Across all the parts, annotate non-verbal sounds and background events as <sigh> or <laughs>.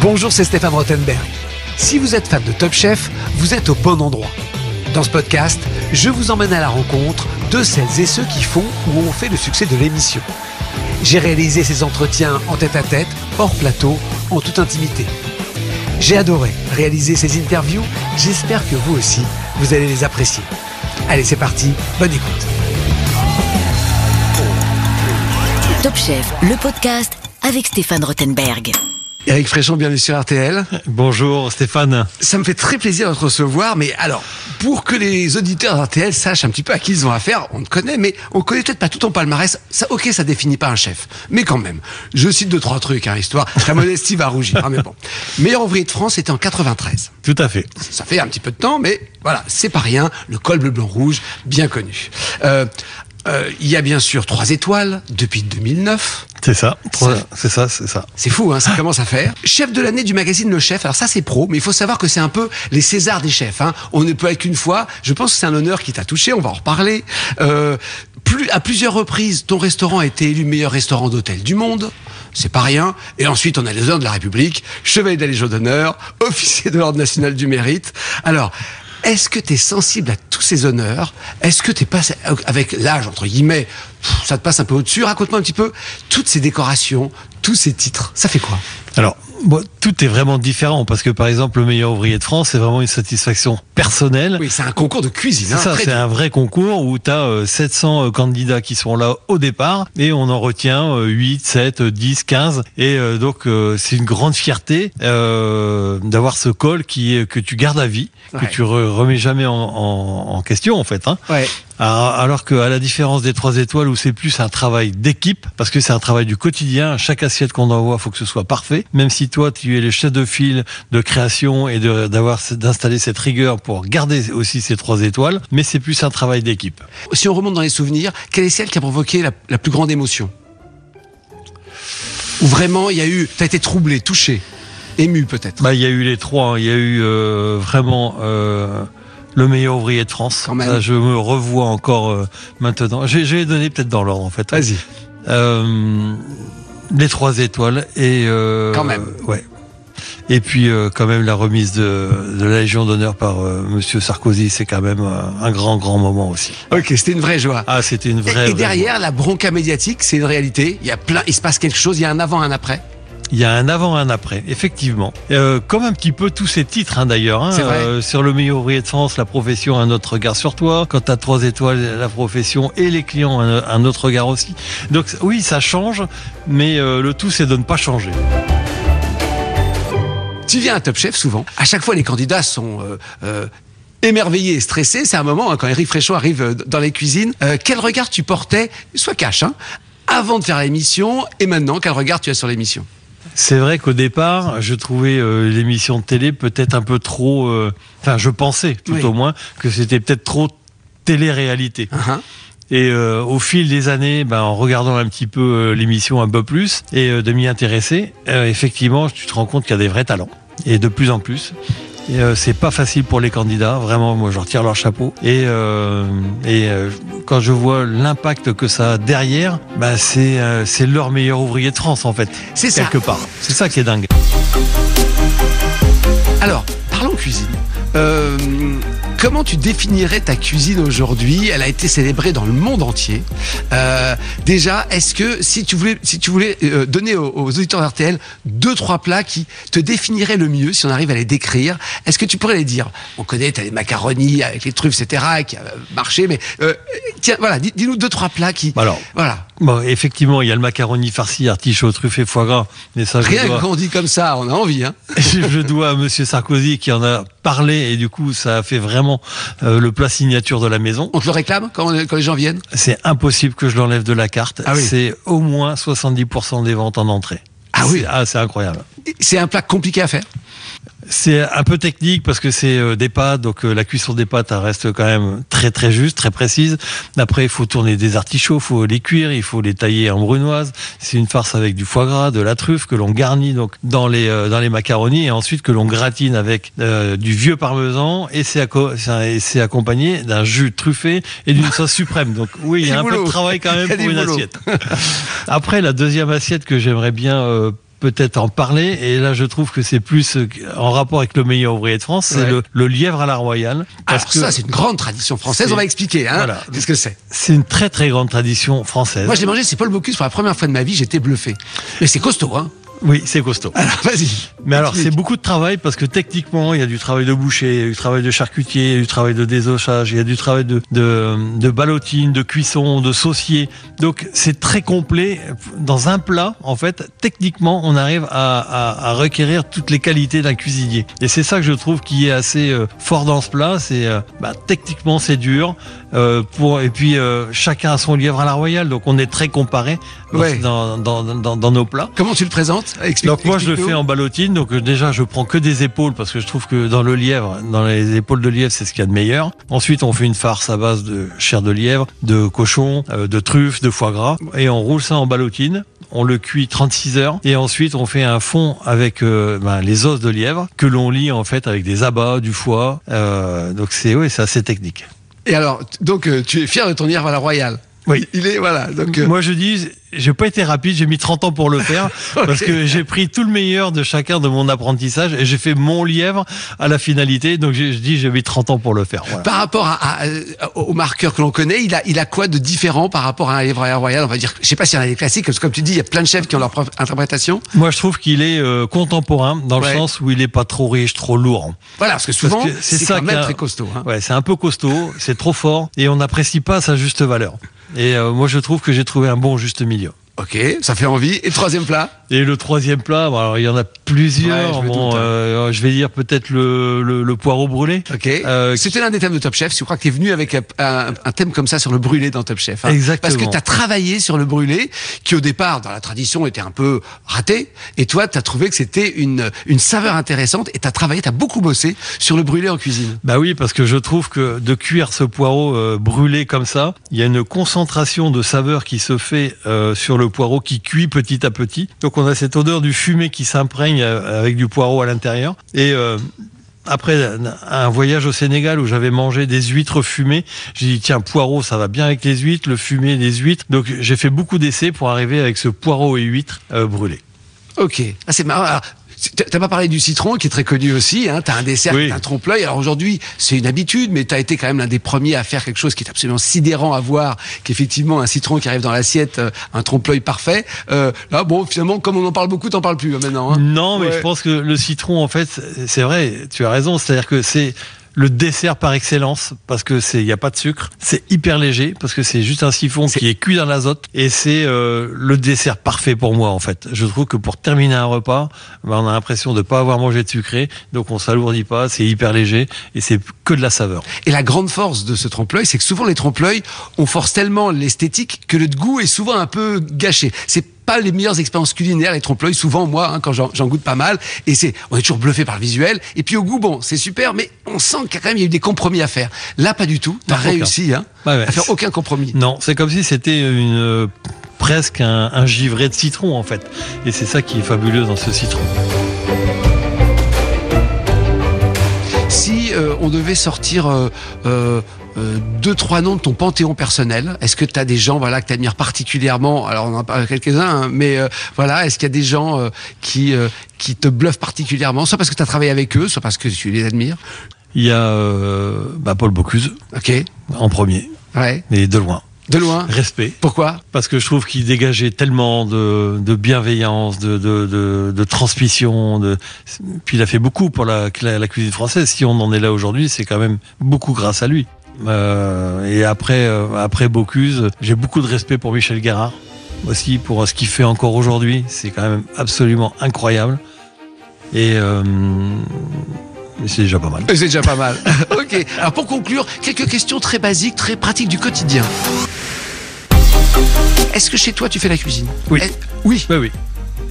Bonjour, c'est Stéphane Rottenberg. Si vous êtes fan de Top Chef, vous êtes au bon endroit. Dans ce podcast, je vous emmène à la rencontre de celles et ceux qui font ou ont fait le succès de l'émission. J'ai réalisé ces entretiens en tête à tête, hors plateau, en toute intimité. J'ai adoré réaliser ces interviews, j'espère que vous aussi, vous allez les apprécier. Allez, c'est parti, bonne écoute. Top Chef, le podcast avec Stéphane Rothenberg. Eric Fréchon, bienvenue sur RTL. Bonjour Stéphane. Ça me fait très plaisir de te recevoir, mais alors, pour que les auditeurs d'RTL sachent un petit peu à qui ils ont affaire, on te connaît, mais on connaît peut-être pas tout ton palmarès. Ça, ok, ça définit pas un chef, mais quand même. Je cite deux, trois trucs, hein, histoire. Ta modestie va rougir, hein, mais bon. Meilleur ouvrier de France, c'était en 93. Tout à fait. Ça fait un petit peu de temps, mais voilà, c'est pas rien. Le col bleu, blanc, rouge, bien connu. Euh, euh, il y a bien sûr trois étoiles depuis 2009. C'est ça, c'est ça, c'est ça. C'est fou, hein, ça <laughs> commence à faire. Chef de l'année du magazine Le Chef. Alors ça, c'est pro, mais il faut savoir que c'est un peu les Césars des chefs. Hein. On ne peut être qu'une fois. Je pense que c'est un honneur qui t'a touché. On va en reparler. Euh, plus, à plusieurs reprises, ton restaurant a été élu meilleur restaurant d'hôtel du monde. C'est pas rien. Et ensuite, on a les honneurs de la République, chevalier de la Légion d'honneur, officier de l'Ordre national du mérite. Alors, est-ce que tu es sensible à tous ces honneurs? Est-ce que tu es pas avec l'âge entre guillemets, ça te passe un peu au-dessus? Raconte-moi un petit peu toutes ces décorations, tous ces titres. Ça fait quoi? Alors, bon, tout est vraiment différent parce que par exemple, le meilleur ouvrier de France, c'est vraiment une satisfaction personnelle. Oui, c'est un concours de cuisine. C'est hein, ça, c'est un vrai concours où tu as 700 candidats qui sont là au départ et on en retient 8, 7, 10, 15 et euh, donc euh, c'est une grande fierté euh, d'avoir ce col qui que tu gardes à vie, que tu remets jamais en, en, question en fait. Hein. Ouais. Alors, qu'à la différence des trois étoiles où c'est plus un travail d'équipe, parce que c'est un travail du quotidien, chaque assiette qu'on envoie, faut que ce soit parfait. Même si toi, tu es le chef de file de création et d'avoir d'installer cette rigueur pour garder aussi ces trois étoiles, mais c'est plus un travail d'équipe. Si on remonte dans les souvenirs, quelle est celle qui a provoqué la, plus grande émotion? Ou vraiment, il y a eu, t'as été troublé, touché, ému peut-être? Bah, il y a eu les trois. Hein. Il y a eu euh, vraiment. Euh, le meilleur ouvrier de France. je me revois encore euh, maintenant. J'ai donné peut-être dans l'ordre en fait. Vas-y. Euh, les trois étoiles et euh, quand même. Ouais. Et puis quand même la remise de, la Légion d'honneur par Monsieur Sarkozy, c'est quand même un grand grand moment aussi. Ok, c'était une vraie joie. Ah, c'était une vraie. Et, derrière la bronca médiatique, c'est une réalité. Il y a plein, il se passe quelque chose. Il y a un avant, un après. Il y a un avant, un après, effectivement. Euh, comme un petit peu tous ces titres, hein, d'ailleurs. Hein, euh, sur le meilleur ouvrier de France, la profession, un autre regard sur toi. Quand tu as trois étoiles, la profession et les clients, un, autre regard aussi. Donc oui, ça change, mais euh, le tout, c'est de ne pas changer. Tu viens à Top Chef souvent. À chaque fois, les candidats sont émerveillés et stressés. C'est un moment, hein, quand Eric Fréchot arrive dans les cuisines, quel regard tu portais, soit cash, hein, avant de faire l'émission et maintenant, quel regard tu as sur l'émission? C'est vrai qu'au départ, je trouvais euh, l'émission de télé peut-être un peu trop. Euh, enfin, je pensais tout au moins que c'était peut-être trop télé-réalité. Uh-huh. Et euh, au fil des années, ben, en regardant un petit peu l'émission un peu plus et de m'y intéresser, effectivement, tu te rends compte qu'il y a des vrais talents. Et de plus en plus. Et euh, c'est pas facile pour les candidats, vraiment, moi je retire leur chapeau. Et, euh, et euh, quand je vois l'impact que ça a derrière, bah c'est c'est leur meilleur ouvrier de France en fait. C'est ça. Quelque part. C'est ça qui est dingue. Alors, parlons cuisine. Euh, comment tu définirais ta cuisine aujourd'hui? Elle a été célébrée dans le monde entier. Euh, déjà, est-ce que si tu voulais, si tu voulais euh, donner aux, auditeurs d'RTL deux trois plats qui te définiraient le mieux, si on arrive à les décrire, est-ce que tu pourrais les dire? On connaît, tu as les macaronis avec les truffes, etc., qui a marché, mais tiens, voilà, dis-nous deux trois plats qui. Alors, voilà. Bon, effectivement, il y a le macaroni farci, artichaut, truffé, foie gras. Mais ça, Rien qu'on dit comme ça, on a envie. Hein <laughs> je dois à Monsieur Sarkozy qui en a parlé et du coup, ça a fait vraiment euh, le plat signature de la maison. On te le réclame quand, les gens viennent? C'est impossible que je l'enlève de la carte. Ah c'est au moins 70% des ventes en entrée. Ah oui Ah, c'est incroyable. C'est un plat compliqué à faire? C'est un peu technique parce que c'est euh, des pâtes, donc euh, la cuisson des pâtes elle reste quand même très très juste, très précise. Après, il faut tourner des artichauts, il faut les cuire, il faut les tailler en brunoise. C'est une farce avec du foie gras, de la truffe que l'on garnit donc dans les euh, dans les macaronis et ensuite que l'on gratine avec du vieux parmesan et c'est c'est accompagné d'un jus truffé et d'une sauce suprême. Donc oui, il y a <laughs> un peu de travail quand même <laughs> pour une assiette. Après, la deuxième assiette que j'aimerais bien peut-être en parler. Et là, je trouve que c'est plus euh, en rapport avec le meilleur ouvrier de France, c'est le, lièvre à la royale. Parce que ça, c'est une grande tradition française. On va expliquer. Hein, Qu'est-ce que c'est C'est une très très grande tradition française. Moi, je l'ai mangé. C'est Paul Bocuse pour la première fois de ma vie. J'étais bluffé. Mais c'est costaud, hein oui, c'est costaud. <laughs> Alors, vas-y. Mais alors, c'est beaucoup de travail parce que techniquement, il y a du travail de boucher, il y a du travail de charcutier, il y a du travail de désochage, il y a du travail de, de, de ballotine, de cuisson, de saucier. Donc, c'est très complet. Dans un plat, en fait, techniquement, on arrive à, à, à requérir toutes les qualités d'un cuisinier. Et c'est ça que je trouve qui est assez euh, fort dans ce plat. C'est euh, bah, techniquement, c'est dur. Euh, pour, et puis, euh, chacun a son lièvre à la royale. Donc, on est très comparé dans, dans, dans, dans nos plats. Comment tu le présentes? Donc moi je le fais en ballotine. Donc euh, déjà je prends que des épaules parce que je trouve que dans le lièvre, dans les épaules de lièvre, c'est ce qu'il y a de meilleur. Ensuite on fait une farce à base de chair de lièvre, de cochon, euh, de truffe, de foie gras et on roule ça en ballotine. On le cuit 36 heures et ensuite on fait un fond avec euh, ben, les os de lièvre que l'on lit en fait avec des abats, du foie. donc c'est oui, c'est assez technique. Et alors, donc tu es fier de ton lièvre à la royale? Oui. Il est, voilà. Donc, Moi, je dis, j'ai pas été rapide, j'ai mis 30 ans pour le faire <laughs> parce que j'ai pris tout le meilleur de chacun de mon apprentissage et j'ai fait mon lièvre à la finalité. Donc je dis j'ai mis 30 ans pour le faire. Par rapport à, au marqueur que l'on connaît, il a, il a quoi de différent par rapport à un lièvre royal? On va dire, je sais pas s'il y en a des classiques, parce que comme tu dis, il y a plein de chefs qui ont leur propre interprétation. Moi, je trouve qu'il est euh, contemporain dans le sens où il est pas trop riche, trop lourd. Voilà, parce que souvent c'est ça quand même très costaud. Hein. Ouais, c'est un peu costaud, c'est trop fort et on n'apprécie pas sa juste valeur. Et euh, moi, je trouve que j'ai trouvé un bon juste milieu. Ok, ça fait envie. Et le troisième plat Et le troisième plat, alors il y en a plusieurs. je, bon, euh, je vais dire peut-être le, le, poireau brûlé. Ok. Euh, C'était l'un des thèmes de Top Chef. Je crois que tu es venu avec un, un, thème comme ça sur le brûlé dans Top Chef. Hein. Exactement. Parce que tu as travaillé sur le brûlé, qui au départ, dans la tradition, était un peu raté. Et toi, tu as trouvé que c'était une, une saveur intéressante. Et tu as travaillé, tu as beaucoup bossé sur le brûlé en cuisine. Bah oui, parce que je trouve que de cuire ce poireau euh, brûlé comme ça, il y a une concentration de saveur qui se fait euh, sur le poireau qui cuit petit à petit. Donc on a cette odeur du fumé qui s'imprègne euh, avec du poireau à l'intérieur. Et euh, après un voyage au Sénégal où j'avais mangé des huîtres fumées, j'ai dit tiens poireau ça va bien avec les huîtres, le fumé des huîtres. Donc j'ai fait beaucoup d'essais pour arriver avec ce poireau et huîtres euh, brûlés. Ok, ah, c'est marrant. T'as pas parlé du citron qui est très connu aussi. Hein. T'as un dessert, un trompe-l'œil. Alors aujourd'hui, c'est une habitude, mais t'as été quand même l'un des premiers à faire quelque chose qui est absolument sidérant à voir, qu'effectivement un citron qui arrive dans l'assiette, euh, un trompe-l'œil parfait. Euh, là, bon, finalement, comme on en parle beaucoup, t'en parles plus hein, maintenant. Hein. Non, mais je pense que le citron, en fait, c'est vrai. Tu as raison. C'est-à-dire que c'est le dessert par excellence parce que c'est il y a pas de sucre, c'est hyper léger parce que c'est juste un siphon qui est cuit dans l'azote et c'est euh, le dessert parfait pour moi en fait. Je trouve que pour terminer un repas, ben, on a l'impression de pas avoir mangé de sucré, donc on s'alourdit pas, c'est hyper léger et c'est que de la saveur. Et la grande force de ce trompe-l'œil, c'est que souvent les trompe-l'œil, on force tellement l'esthétique que le goût est souvent un peu gâché. C'est pas les meilleures expériences culinaires, les trompe-l'œil, souvent, moi, hein, quand j'en goûte pas mal, et c'est, on est toujours bluffé par le visuel, et puis au goût, bon, c'est super, mais on sent qu'il y a quand même, il y a eu des compromis à faire. Là, pas du tout. T'as réussi, hein, à faire aucun compromis. Non, c'est comme si c'était une, euh, presque un, givré de citron, en fait. Et c'est ça qui est fabuleux dans ce citron. Si euh, on devait sortir euh, euh, deux, trois noms de ton panthéon personnel. Est-ce que tu as des gens voilà, que tu admires particulièrement? Alors, on en a parlé quelques-uns, hein, mais euh, voilà, est-ce qu'il y a des gens euh, qui, qui te bluffent particulièrement, soit parce que tu as travaillé avec eux, soit parce que tu les admires Il y a bah, Paul Bocuse, ok en premier, ouais. et de loin. De loin. Respect. Pourquoi? Parce que je trouve qu'il dégageait tellement de, de bienveillance, de, de, transmission. De... Puis il a fait beaucoup pour la, la cuisine française. Si on en est là aujourd'hui, c'est quand même beaucoup grâce à lui. Euh, et après, euh, après Bocuse, j'ai beaucoup de respect pour Michel Guérard aussi pour ce qu'il fait encore aujourd'hui. C'est quand même absolument incroyable. Et euh, c'est déjà pas mal. C'est déjà pas mal. <laughs> ok. Alors pour conclure, quelques questions très basiques, très pratiques du quotidien. Est-ce que chez toi tu fais la cuisine? Oui. Oui. oui.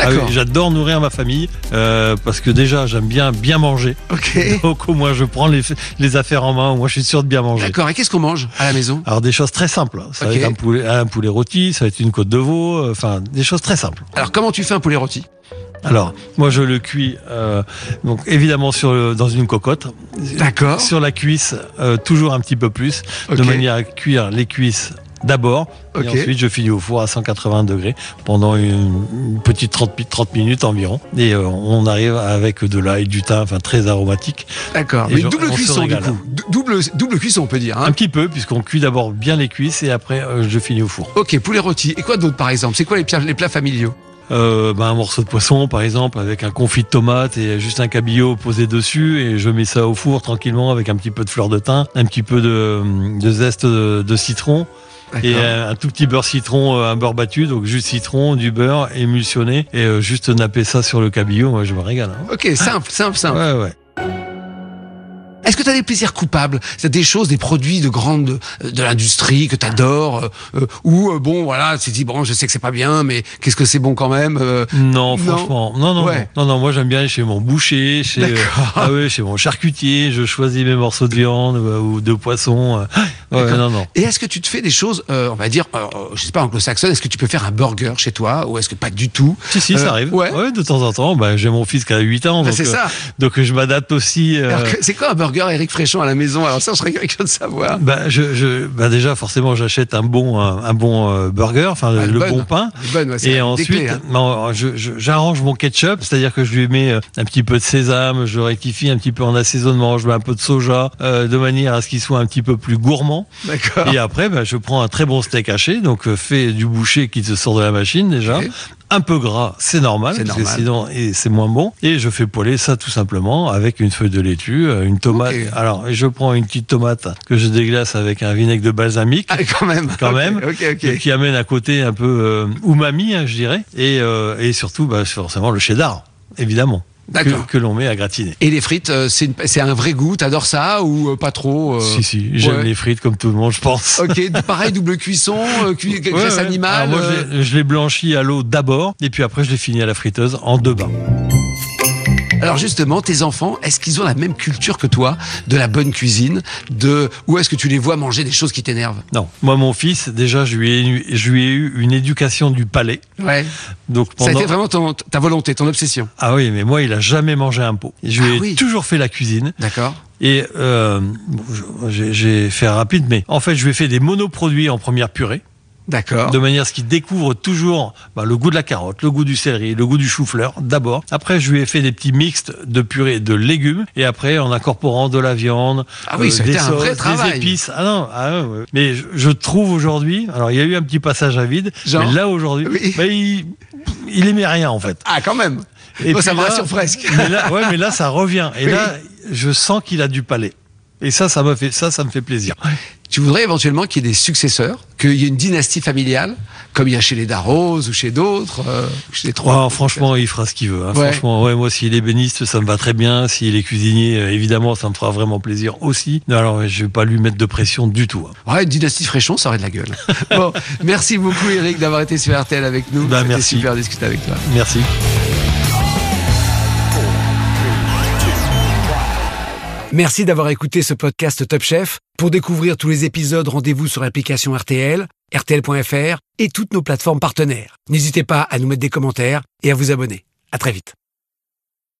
Ah oui. J'adore nourrir ma famille euh, parce que déjà j'aime bien bien manger. Ok. <laughs> Donc au moins je prends les, les affaires en main. Moi je suis sûr de bien manger. D'accord. Et qu'est-ce qu'on mange à la maison? Alors des choses très simples. Ça va être un poulet, un poulet rôti, ça va être une côte de veau. euh, Enfin des choses très simples. Alors, comment tu fais un poulet rôti? Alors moi je le cuis euh, donc évidemment sur le- dans une cocotte. D'accord. Sur la cuisse euh, toujours un petit peu plus de Ok. manière à cuire les cuisses d'abord et ensuite je finis au four à 180 degrés pendant une, une petite 30, mi- 30 minutes environ et euh, on arrive avec de l'ail, du thym, enfin très aromatique. D'accord. Mais je- double cuisson, du coup. Double, double cuisson, on peut dire. hein. Un petit peu puisqu'on cuit d'abord bien les cuisses et après euh, je finis au four. Ok, poulet rôti. Et quoi d'autre, par exemple? C'est quoi les plats, les plats familiaux? Euh, ben, un morceau de poisson par exemple avec un confit de tomate et juste un cabillaud posé dessus et je mets ça au four tranquillement avec un petit peu de fleur de thym, un petit peu de, de zeste de, de citron et euh, un tout petit beurre citron, euh, un beurre battu, donc juste citron, du beurre émulsionné et euh, juste napper ça sur le cabillaud, moi je me régale. hein. Ok, simple, simple, simple. Ouais ouais. Est-ce que tu as des plaisirs coupables? C'est des choses, des produits de grande euh, de l'industrie que tu adores ou euh, bon voilà, tu te dis bon, je sais que c'est pas bien mais qu'est-ce que c'est bon quand même euh, Non, Non. franchement, non, non, Ouais. non, non, moi j'aime bien aller chez mon boucher, chez, euh, ah ouais, chez mon charcutier, je choisis mes morceaux de viande euh, ou de poisson. euh. Ouais, D'accord. non, non. Et est-ce que tu te fais des choses, euh, on va dire, euh, euh, je sais pas anglo-saxonne, est-ce que tu peux faire un burger chez toi ou est-ce que pas du tout? Si, si, Euh, ça arrive. ouais. de temps en temps. Bah, j'ai mon fils qui a 8 ans, Bah, donc, C'est euh, ça. donc je m'adapte aussi. euh, C'est quoi un burger? Eric Fréchon à la maison Alors ça, je serais curieux de savoir. bah, je, je, bah déjà, forcément, j'achète un bon, un, un bon euh, burger, enfin Ah, le, le bon pain. Ouais, Et ensuite, hein. j'arrange mon ketchup, c'est-à-dire que je lui mets euh, un petit peu de sésame, je rectifie un petit peu en assaisonnement, je mets un peu de soja, euh, de manière à ce qu'il soit un petit peu plus gourmand. Et après, bah, je prends un très bon steak haché, donc fait du boucher qui te sort de la machine déjà. Un peu gras, c'est normal, C'est parce normal. que sinon et c'est moins bon. Et je fais poêler ça tout simplement avec une feuille de laitue, euh, une tomate. Alors, je prends une petite tomate que je déglace avec un vinaigre de balsamique. Ah, quand même. Quand même, qui amène à côté un peu euh, umami, hein, je dirais, et, euh, et surtout bah, forcément le cheddar, évidemment, que, D'accord. que l'on met à gratiner. Et les frites, euh, c'est un vrai goût. T'adores ça ou euh, pas trop euh, Si, si, j'aime ouais. les frites comme tout le monde, je pense. Ok, <laughs> pareil, double cuisson, euh, cu- Ouais, graisse ouais. animale. Alors moi, euh, je les blanchis à l'eau d'abord, et puis après, je les finis à la friteuse en deux bains. Alors justement, tes enfants, est-ce qu'ils ont la même culture que toi de la bonne cuisine, de ou est-ce que tu les vois manger des choses qui t'énervent? Non, moi, mon fils, déjà, je lui ai, je lui ai eu une éducation du palais. Ouais. Donc Ça a été vraiment ton- ta volonté, ton obsession. Ah oui, mais moi, il a jamais mangé un pot. Je lui Ah ai oui. toujours fait la cuisine. D'accord. Et euh, bon, j'ai fait rapide, mais en fait, je lui ai fait des monoproduits en première purée. D'accord. de manière à ce qu'il découvre toujours bah, le goût de la carotte, le goût du céleri, le goût du chou-fleur d'abord. Après, je lui ai fait des petits mixtes de purée de légumes et après en incorporant de la viande, Ah oui, a des un vrai travail. des épices. Ah non, ah ouais, mais je, je trouve aujourd'hui, alors il y a eu un petit passage à vide, Genre mais là aujourd'hui, Oui. bah, il, il aimait rien en fait. Ah, quand même. Et ça me rassure presque. Mais là, ouais, mais là ça revient et Oui. là je sens qu'il a du palais. Et ça, ça me fait ça, ça me fait plaisir. Tu voudrais éventuellement qu'il y ait des successeurs, qu'il y ait une dynastie familiale, comme il y a chez les Darros ou chez d'autres, euh, chez les trois. Ouais, franchement, il fera ce qu'il veut. hein. Ouais. Franchement, ouais, moi, s'il est béniste, ça me va très bien. S'il est cuisinier, euh, évidemment, ça me fera vraiment plaisir aussi. Non, alors, je vais pas lui mettre de pression du tout. hein. Ouais, une dynastie Fréchon, ça aurait de la gueule. <laughs> bon, merci beaucoup Eric d'avoir été sur RTL avec nous. Bah, C'était merci. super discuter avec toi. Merci. Merci d'avoir écouté ce podcast Top Chef. Pour découvrir tous les épisodes, rendez-vous sur l'application RTL, RTL.fr et toutes nos plateformes partenaires. N'hésitez pas à nous mettre des commentaires et à vous abonner. À très vite.